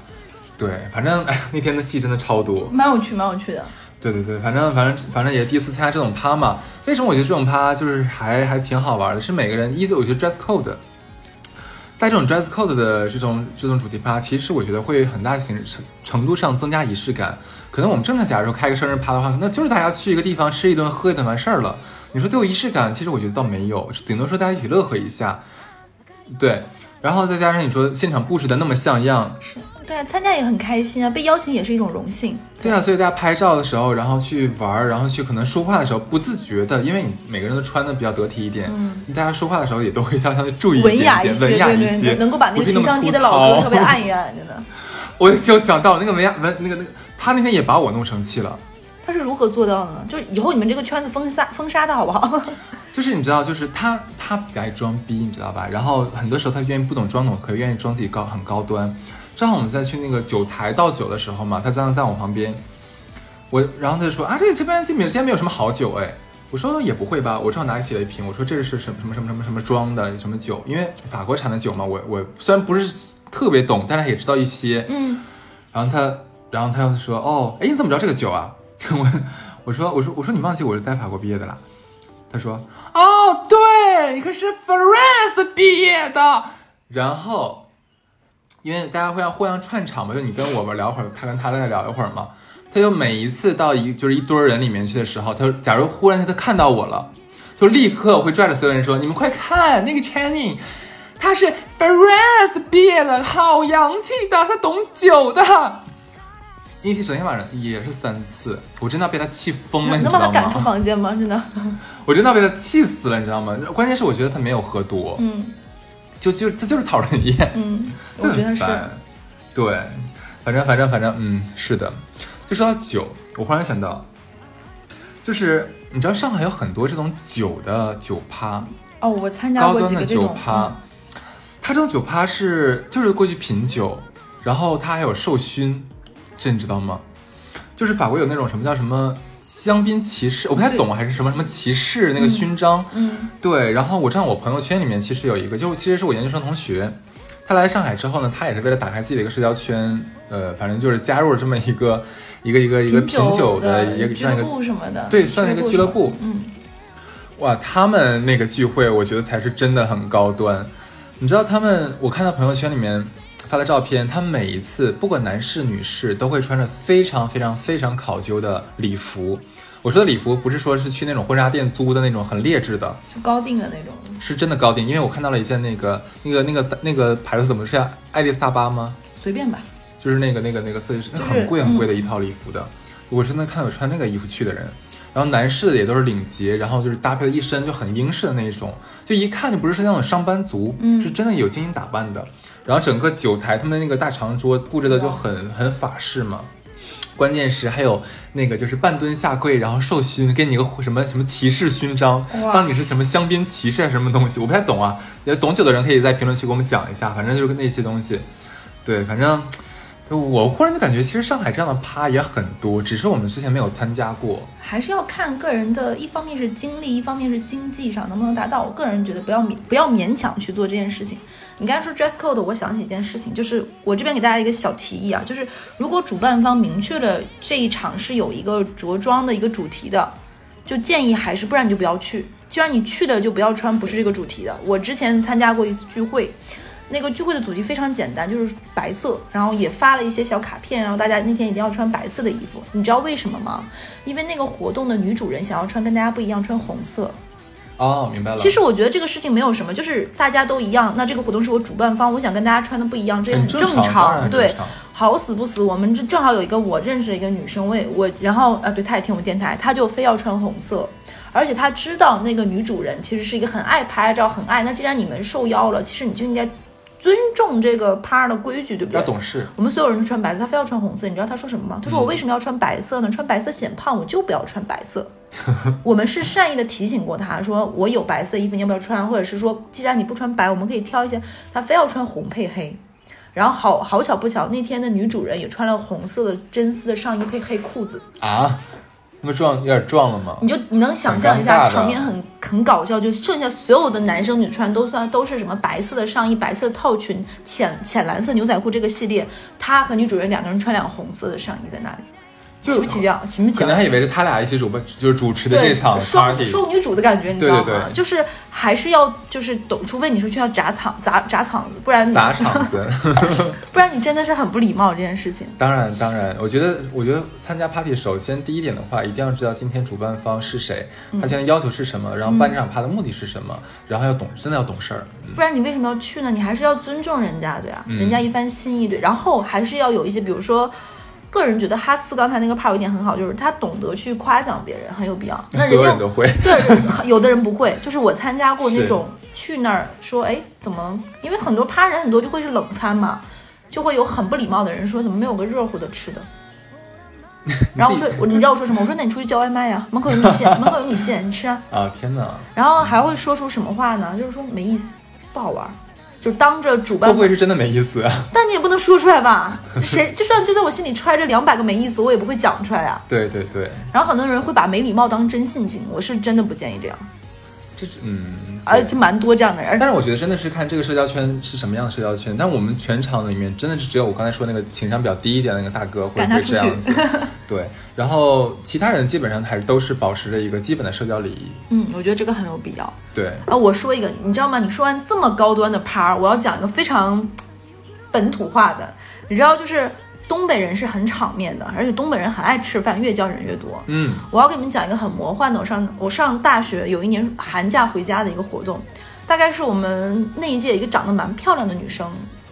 对，反正哎，[laughs] 那天的戏真的超多。蛮有趣，蛮有趣的。对对对，反正反正反正也第一次参加这种趴嘛。为什么我觉得这种趴就是还还挺好玩的？是每个人，一是我觉得 dress code，带这种 dress code 的这种这种主题趴，其实我觉得会很大形程程度上增加仪式感。可能我们正常假如说开个生日趴的话，那就是大家去一个地方吃一顿喝一顿完事儿了。你说对我仪式感，其实我觉得倒没有，顶多说大家一起乐呵一下。对，然后再加上你说现场布置的那么像样，是，对啊，参加也很开心啊，被邀请也是一种荣幸。对啊，所以大家拍照的时候，然后去玩儿，然后去可能说话的时候，不自觉的，因为你每个人都穿的比较得体一点，嗯，大家说话的时候也都会相相的注意一文点点，雅些，文雅一对对对，些，能够把那个情商低的老哥稍微按一按，真的。[laughs] 我就想到那个文雅文那个那个，他那天也把我弄生气了。他是如何做到的呢？就是以后你们这个圈子封杀封杀的好不好？[laughs] 就是你知道，就是他他比较爱装逼，你知道吧？然后很多时候他愿意不懂装懂，可愿意装自己高很高端。正好我们在去那个酒台倒酒的时候嘛，他在在我旁边，我然后他就说啊，这这边这边没有什么好酒哎。我说也不会吧，我正好拿起了一瓶，我说这是什么什么什么什么什么装的什么酒，因为法国产的酒嘛，我我虽然不是特别懂，但是也知道一些。嗯，然后他，然后他又说，哦，哎，你怎么知道这个酒啊？[laughs] 我我说我说我说你忘记我是在法国毕业的啦。他说，哦，对，你可是 France 毕业的。然后，因为大家会要互相串场嘛，就你跟我们聊会儿，他跟他再聊一会儿嘛。他就每一次到一就是一堆人里面去的时候，他假如忽然他看到我了，就立刻会拽着所有人说：“你们快看，那个 Channing，他是 France 毕业的，好洋气的，他懂酒的。”一提昨天晚上也是三次，我真的要被他气疯了，你能知道把他赶出？房间吗？真的，[laughs] 我真的要被他气死了，你知道吗？关键是我觉得他没有喝多，嗯就就他就是讨人厌，嗯，我就觉得是。对，反正反正反正，嗯，是的。就说到酒，我忽然想到，就是你知道上海有很多这种酒的酒趴，哦，我参加高端的过几个这种，酒趴嗯，它这种酒趴是就是过去品酒，然后它还有授勋，这你知道吗？就是法国有那种什么叫什么香槟骑士，我不太懂还是什么什么骑士那个勋章，嗯。对。然后我知道我朋友圈里面其实有一个，就其实是我研究生同学，他来上海之后呢，他也是为了打开自己的一个社交圈，呃，反正就是加入了这么一个 [laughs] 一个一个一个品酒的的一个俱乐这样一个部什么的，对算是一个俱乐部嗯，哇，他们那个聚会，我觉得才是真的很高端。你知道他们，我看到朋友圈里面发的照片，他每一次不管男士女士都会穿着非常非常非常考究的礼服。我说的礼服不是说是去那种婚纱店租的那种很劣质的，是高定的那种，是真的高定。因为我看到了一件那个那个那个那个牌子怎么是叫爱丽萨巴吗？随便吧。就是那个那个那个设计师，很贵很贵的一套礼服的。我真的看有穿那个衣服去的人，然后男士的也都是领结，然后就是搭配的一身就很英式的那种，就一看就不是那种上班族，嗯是真的有精心打扮的。然后整个酒台他们那个大长桌布置的就很很法式嘛。关键是还有那个就是半蹲下跪，然后授勋，给你个什么什么骑士勋章，当你是什么香槟骑士还是什么东西，我不太懂啊。有懂酒的人可以在评论区给我们讲一下，反正就是那些东西。对，反正就我忽然就感觉，其实上海这样的趴也很多，只是我们之前没有参加过。还是要看个人的，一方面是精力，一方面是经济上能不能达到。我个人觉得不要勉不要勉强去做这件事情。你刚才说 dress code，我想起一件事情，就是我这边给大家一个小提议啊，就是如果主办方明确了这一场是有一个着装的一个主题的，就建议还是不然你就不要去。既然你去了就不要穿不是这个主题的。我之前参加过一次聚会，那个聚会的主题非常简单，就是白色，然后也发了一些小卡片，然后大家那天一定要穿白色的衣服。你知道为什么吗？因为那个活动的女主人想要穿跟大家不一样，穿红色。哦，明白了。其实我觉得这个事情没有什么，就是大家都一样。那这个活动是我主办方，我想跟大家穿的不一样，这也很正常对，好死不死，我们这正好有一个我认识的一个女生，我也我，然后呃，对，她也听我们电台，她就非要穿红色。而且她知道那个女主人其实是一个很爱拍照、很爱。那既然你们受邀了，其实你就应该尊重这个趴的规矩，对不对？要懂事。我们所有人都穿白色，他非要穿红色。你知道他说什么吗？他说我为什么要穿白色呢？穿白色显胖，我就不要穿白色。[laughs] 我们是善意的提醒过他，说我有白色衣服，你要不要穿？或者是说，既然你不穿白，我们可以挑一些。他非要穿红配黑。然后好好巧不巧，那天的女主人也穿了红色的真丝的上衣配黑裤子，啊，那么壮有点壮了吗？你就你能想象一下场面很很搞笑，就剩下所有的男生女穿都算都是什么白色的上衣、白色的套裙、浅浅蓝色牛仔裤这个系列，他和女主人两个人穿两红色的上衣在那里，就奇不奇妙？奇不奇妙可能？还以为是他俩一起主办，就是主持的这场双。双女主的感觉，你知道吗？对对对就是还是要就是懂，除非你说去要砸场砸砸场子，不然砸场子，[laughs] 不然你真的是很不礼貌这件事情。当然当然，我觉得我觉得参加 party，首先第一点的话，一定要知道今天主办方是谁，他现在要求是什么，然后办这场 party 的目的是什么，然后要懂，真的要懂事儿。嗯不然你为什么要去呢？你还是要尊重人家对啊，嗯人家一番心意对，然后还是要有一些，比如说。个人觉得哈斯刚才那个 part 有一点很好，就是他懂得去夸奖别人，很有必要。那所有人家都会。对，[laughs] 有的人不会，就是我参加过那种去那儿说，哎，怎么？因为很多趴人很多就会是冷餐嘛，就会有很不礼貌的人说，怎么没有个热乎的吃的？[laughs] 然后我说，我你知道我说什么？我说那你出去叫外卖呀、门口有米线，门口有米线，你吃啊。啊天哪！然后还会说出什么话呢？就是说没意思，不好玩儿，就当着主办会不会是真的没意思啊？[laughs] 但你也不能说出来吧？谁 [laughs] 就算就算我心里揣着两百个没意思，我也不会讲出来啊、对对对，然后很多人会把没礼貌当真性情，我是真的不建议这样，嗯，而且蛮多这样的人。但是我觉得真的是看这个社交圈是什么样的社交圈。但我们全场里面真的是只有我刚才说那个情商比较低一点的那个大哥会这样子，[laughs] 对。然后其他人基本上还是都是保持着一个基本的社交礼仪，嗯，我觉得这个很有必要对。啊。我说一个，你知道吗？你说完这么高端的趴儿，我要讲一个非常本土化的，你知道，就是东北人是很场面的，而且东北人很爱吃饭，越叫人越多。嗯，我要给你们讲一个很魔幻的，我上我上大学有一年寒假回家的一个活动，大概是我们那一届一个长得蛮漂亮的女生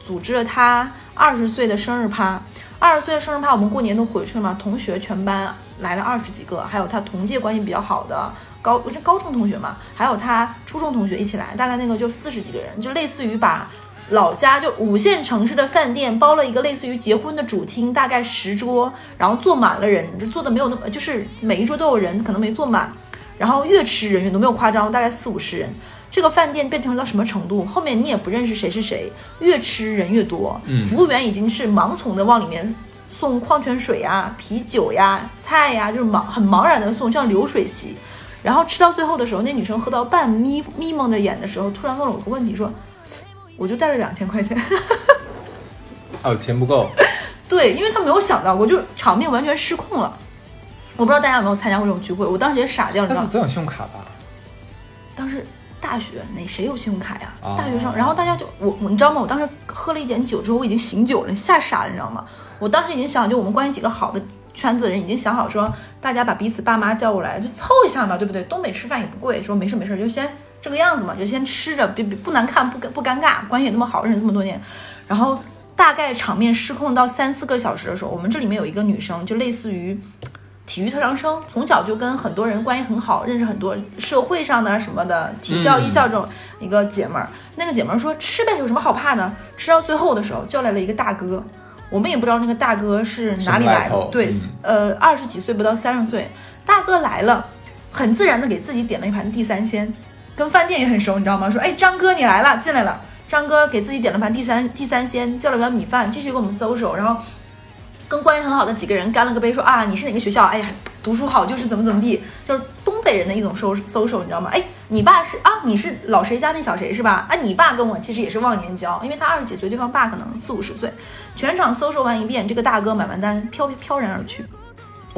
组织了她二十岁的生日趴，二十岁的生日趴，我们过年都回去了嘛，同学全班来了二十几个，还有她同届关系比较好的高，这高中同学嘛，还有他初中同学一起来，大概那个就四十几个人，就类似于把老家就五线城市的饭店包了一个类似于结婚的主厅，大概十桌，然后坐满了人，就坐的没有那么，就是每一桌都有人，可能没坐满，然后越吃人员都没有夸张，大概四五十人。这个饭店变成到什么程度？后面你也不认识谁是谁，越吃人越多，嗯服务员已经是盲从的往里面送矿泉水呀、啤酒呀、菜呀，就是茫很茫然的送，像流水席。然后吃到最后的时候，那女生喝到半眯眯蒙着眼的时候，突然问了我个问题，说：“我就带了两千块钱。哦，钱不够，” [laughs] 对，因为他没有想到过，就场面完全失控了。我不知道大家有没有参加过这种聚会，我当时也傻掉，你知道吗？那总有信用卡吧？当时大学哪谁有信用卡呀？哦大学生，然后大家就我我你知道吗？我当时喝了一点酒之后，我已经醒酒了，吓傻了，你知道吗？我当时已经想，就我们关系几个好的圈子的人已经想好说，大家把彼此爸妈叫过来，就凑一下嘛，对不对？东北吃饭也不贵，说没事没事，就先这个样子嘛，就先吃着，别别不难看，不不尴尬，关系也那么好，认识这么多年，然后。大概场面失控到三四个小时的时候，我们这里面有一个女生，就类似于体育特长生，从小就跟很多人关系很好，认识很多社会上的什么的体校、嗯艺校这种一个姐们儿。那个姐们儿说吃呗，有什么好怕的？吃到最后的时候，叫来了一个大哥，我们也不知道那个大哥是哪里来的对，嗯呃，二十几岁不到三十岁，大哥来了，很自然的给自己点了一盘地三鲜，跟饭店也很熟，你知道吗？说哎，张哥你来了，进来了。张哥给自己点了盘地三地三鲜，叫了碗米饭，继续给我们 social，然后跟关系很好的几个人干了个杯，说啊你是哪个学校？哎呀，读书好就是怎么怎么地，就是东北人的一种 social social，你知道吗？哎，你爸是啊，你是老谁家那小谁是吧？啊，你爸跟我其实也是忘年交，因为他二十几岁，对方爸可能四五十岁。全场 social 完一遍，这个大哥买完单飘飘然而去。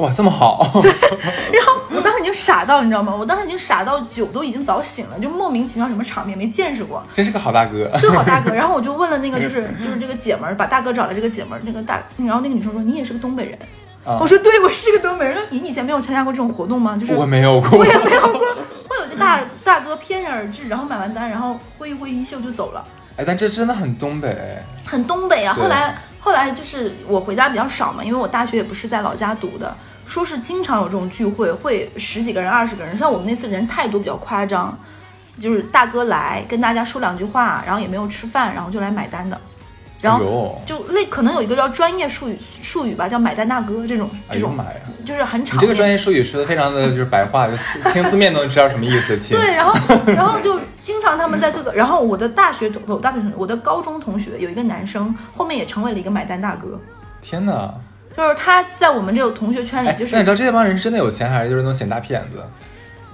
哇，这么好，对 [laughs] 然后我当时已经傻到，你知道吗？我当时已经傻到酒都已经早醒了，就莫名其妙什么场面没见识过。真是个好大哥。对，好大哥。[laughs] 然后我就问了那个，就是就是这个姐们儿，把大哥找来，这个姐们儿，那个大，然后那个女生说：“你也是个东北人。啊我说：“对，我是个东北人。”说：“你以前没有参加过这种活动吗？”就是我没有过我，也没有过。会有一个大大哥翩然而至，然后买完单，然后挥一挥衣袖就走了，哎，但这真的很东北，很东北啊。后来后来就是我回家比较少嘛，因为我大学也不是在老家读的，说是经常有这种聚会，会十几个人、二十个人。像我们那次人太多，比较夸张，就是大哥来跟大家说两句话，然后也没有吃饭，然后就来买单的。然后，就那可能有一个叫专业术语术语吧，叫买单大哥这种这种！就是很你场面。这个专业术语说的非常的就是白话，听字面都能知道什么意思。对，然后然后就经常他们在各个，然后我的大学同我大学同学，我的高中同学有一个男生，后面也成为了一个买单大哥，天哪！就是他在我们这个同学圈里哎，就是那你知道这帮人是真的有钱，还是就是那种显大骗子？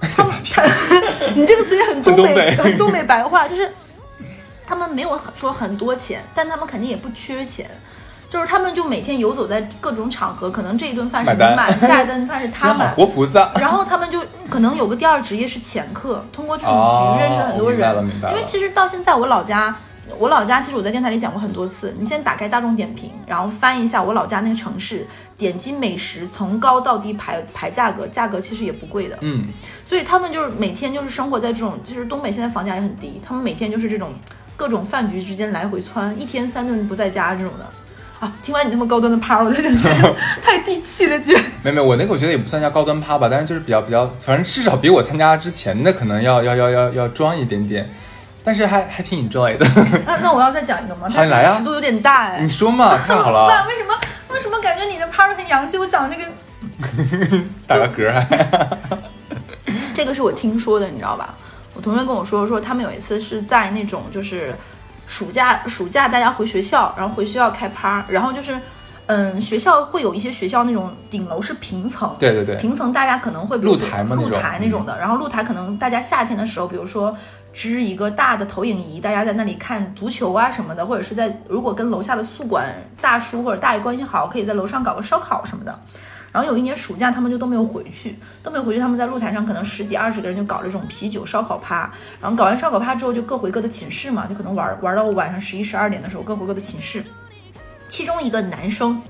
[laughs] [laughs] 显大骗子，[laughs] 你这个词也很东北，很东北很东北白话，就是他们没有说很多钱，但他们肯定也不缺钱。就是他们就每天游走在各种场合，可能这一顿饭是你买，下一顿饭是他真好买，活菩萨。然后他们就可能有个第二职业是潜客，通过这种哦局认识很多人。因为其实到现在我老家，我老家其实我在电台里讲过很多次。你先打开大众点评，然后翻一下我老家那个城市，点击美食，从高到低排排价格，价格其实也不贵的。嗯，所以他们就是每天就是生活在这种，就是东北现在房价也很低，他们每天就是这种各种饭局之间来回窜，一天三顿不在家这种的。啊，听完你那么高端的趴，我就感觉太地气了，姐。没有没有，我那个我觉得也不算叫高端趴吧，但是就是比较比较，反正至少比我参加之前的可能要要要要要装一点点，但是还还挺 enjoy 的。[laughs] 那那我要再讲一个吗？好你来啊尺度有点大哎。你说嘛，太好了，[laughs] 为什么为什么感觉你的 part 很洋气？我讲这个 [laughs] 打个嗝还。这个是我听说的，你知道吧？我同学跟我说，说他们有一次是在那种就是暑假暑假大家回学校，然后回学校开趴，然后就是嗯学校会有一些学校那种顶楼是平层，对对对，平层大家可能会露台嘛露台那种的，然后露台可能大家夏天的时候，比如说支一个大的投影仪，大家在那里看足球啊什么的，或者是在如果跟楼下的宿管大叔或者大爷关系好，可以在楼上搞个烧烤什么的。然后有一年暑假，他们就都没有回去，都没有回去。他们在露台上可能十几二十个人就搞了这种啤酒烧烤趴，然后搞完烧烤趴之后就各回各的寝室嘛，就可能玩玩到晚上十一十二点的时候各回各的寝室。其中一个男生，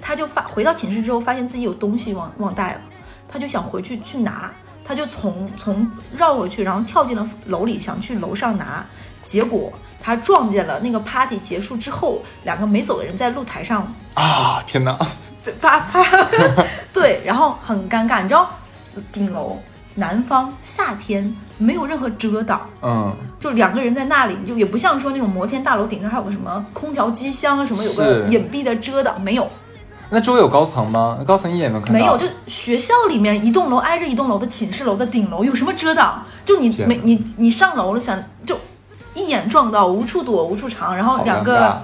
他就发回到寝室之后，发现自己有东西忘忘带了，他就想回去去拿，他就从从绕回去，然后跳进了楼里，想去楼上拿。结果他撞见了那个 party 结束之后，两个没走的人在露台上啊，天哪！啪啪，[laughs] 对，然后很尴尬，你知道，顶楼南方夏天没有任何遮挡，嗯，就两个人在那里，就也不像说那种摩天大楼顶上还有个什么空调机箱啊，什么有个隐蔽的遮挡，没有，那周围有高层吗？那高层一眼能看到？没有，就学校里面一栋楼挨着一栋楼的寝室楼的顶楼有什么遮挡？就你没你你上楼了想就一眼撞到，无处躲无处藏，然后两个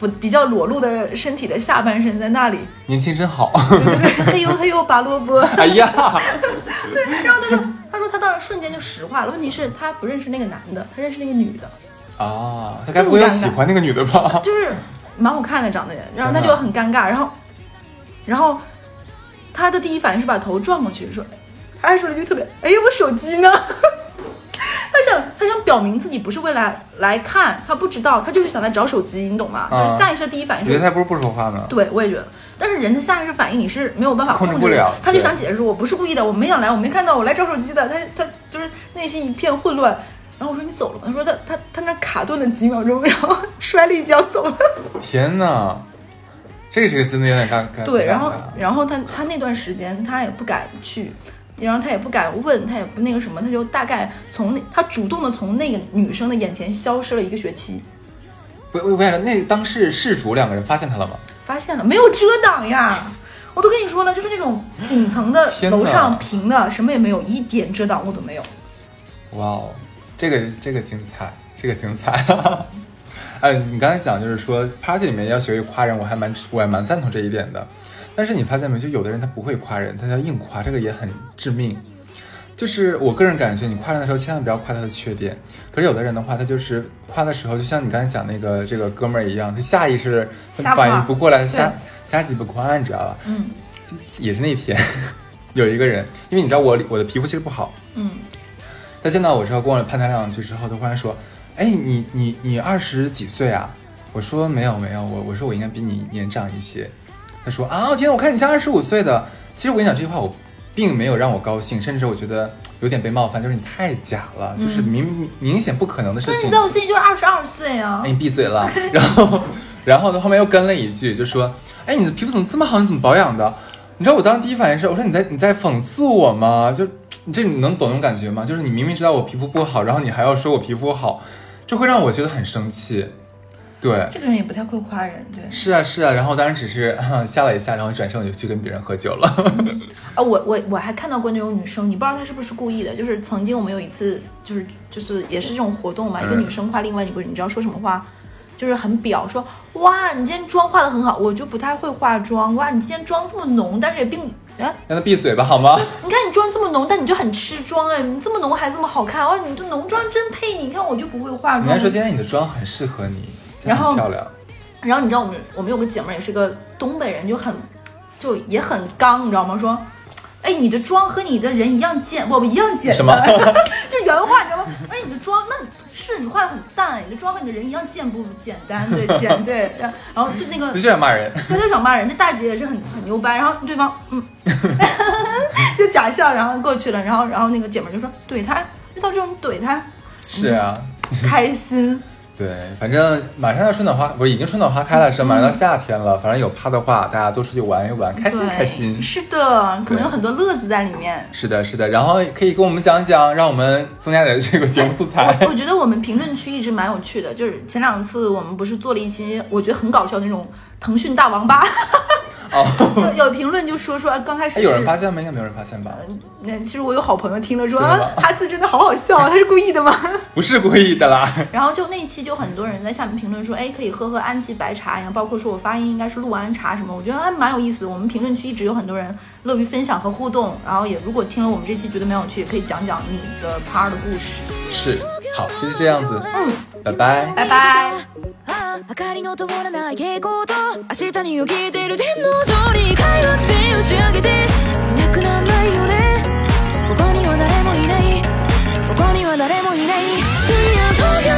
不比较裸露的身体的下半身在那里，年轻真好。对对对，嘿呦 [laughs] 嘿呦拔萝卜。哎呀，[laughs] 对，然后他就他说他当时瞬间就石化了。问题是，他不认识那个男的，他认识那个女的，啊，他该不会喜欢那个女的吧？就是蛮好看的长得人，然后他就很尴尬，然后然后他的第一反应是把头转过去，说，他还说了一句特别，哎呀，我手机呢？[laughs] 他想他想表明自己不是为了来看，他不知道，他就是想来找手机，你懂吗？啊就是下意识的第一反应觉得他不是不说话呢。对，我也觉得，但是人的下意识反应你是没有办法控控制的制不了他就想解释我不是故意的，我没想来，我没看到，我来找手机的。他他就是内心一片混乱。然后我说你走了吗？他说他他他那卡顿了几秒钟，然后摔了一跤走了。[laughs] 天哪，这个是真的有点尴尬。对，然后然后他他那段时间他也不敢去，然后他也不敢问，他也不那个什么，他就大概从那他主动的从那个女生的眼前消失了一个学期。不我我想那当事事主两个人发现他了吗？发现了，没有遮挡呀！我都跟你说了，就是那种顶层的楼上平的，什么也没有，一点遮挡物都没有。哇哦，这个这个精彩，这个精彩。哎，你刚才讲就是说 party 里面要学会夸人，我还蛮我还蛮赞同这一点的。但是你发现没，就有的人他不会夸人，他要硬夸，这个也很致命。就是我个人感觉，你夸人的时候千万不要夸他的缺点。可是有的人的话，他就是夸的时候，就像你刚才讲那个这个哥们儿一样，他下意识反应不过来，对瞎瞎鸡巴夸，你知道吧？嗯也是那天 [laughs] 有一个人，因为你知道我我的皮肤其实不好，嗯，他见到我之后，跟我攀谈两句之后，他忽然说：“哎，你你你二十几岁啊？”我说：“没有没有，我我说我应该比你年长一些。”他说：“啊，天，我看你像二十五岁的。”其实我跟你讲这句话，我并没有让我高兴，甚至我觉得有点被冒犯，就是你太假了，就是明明显不可能的事情。那你在我心里就是二十二岁啊哎，！你闭嘴了。然后，[laughs] 然后呢，后面又跟了一句，就说：“哎，你的皮肤怎么这么好？你怎么保养的？”你知道我当时第一反应是，我说你在你在讽刺我吗？就你这你能懂那种感觉吗？就是你明明知道我皮肤不好，然后你还要说我皮肤好，这会让我觉得很生气。对，这个人也不太会夸人，对是啊是啊。然后当时只是 [laughs] 吓了一下，然后转身我就去跟别人喝酒了。[laughs] 啊，我我我还看到过那种女生，你不知道她是不是故意的，就是曾经我们有一次就是就是也是这种活动嘛，一个嗯女生夸另外一个人，你知道说什么话？就是很表，说哇，你今天妆化的很好，我就不太会化妆，哇，你今天妆这么浓，但是也并啊，让他闭嘴吧，好吗？你看你妆这么浓，但你就很吃妆哎，你这么浓还这么好看，哦，你这浓妆真配你，你看我就不会化妆。人家说今天你的妆很适合你，然后漂亮。然后你知道我们我们有个姐妹儿也是个东北人，就很就也很刚，你知道吗？说，哎，你的妆和你的人一样简，不不一样简单，什么 [laughs] 这原话，你知道吗？哎，你的妆那是你化的很淡，你的妆和你的人一样简不简单？对，简对。然后就那个 [laughs] 就想骂人，[laughs] 他就想骂人，那大姐也是很很牛掰，然后对方嗯，就假笑，然后过去了，然后然后那个姐们儿就说怼他，遇到这种怼他是啊。开心，对，反正马上要春暖花，不是已经春暖花开了，是马上到夏天了。反正有趴的话，大家都出去玩一玩，开心开心。是的，可能有很多乐子在里面。是的，是的。然后可以跟我们讲讲，让我们增加点这个节目素材。我我觉得我们评论区一直蛮有趣的，就是前两次我们不是做了一期，我觉得很搞笑的那种腾讯大王八，哦，[laughs] 有有评论就说说刚开始有人发现吗？应该没有人发现吧？那其实我有好朋友听了说哈斯真的好好笑，[laughs] 他是故意的吗？不是故意的啦。[laughs] 然后就那一期就很多人在下面评论说，哎，可以喝喝安吉白茶呀，包括说我发音应该是陆安茶什么，我觉得还蛮有意思的。我们评论区一直有很多人乐于分享和互动，然后也如果听了我们这期觉得蛮有趣，也可以讲讲你的 part 的故事。是，好，就是这样子。嗯，拜拜。拜拜。ああ明かりの灯らない蛍光灯明日によけてる天皇上に快楽星打ち上げていなくなんないよねここには誰もいないここには誰もいない深夜東京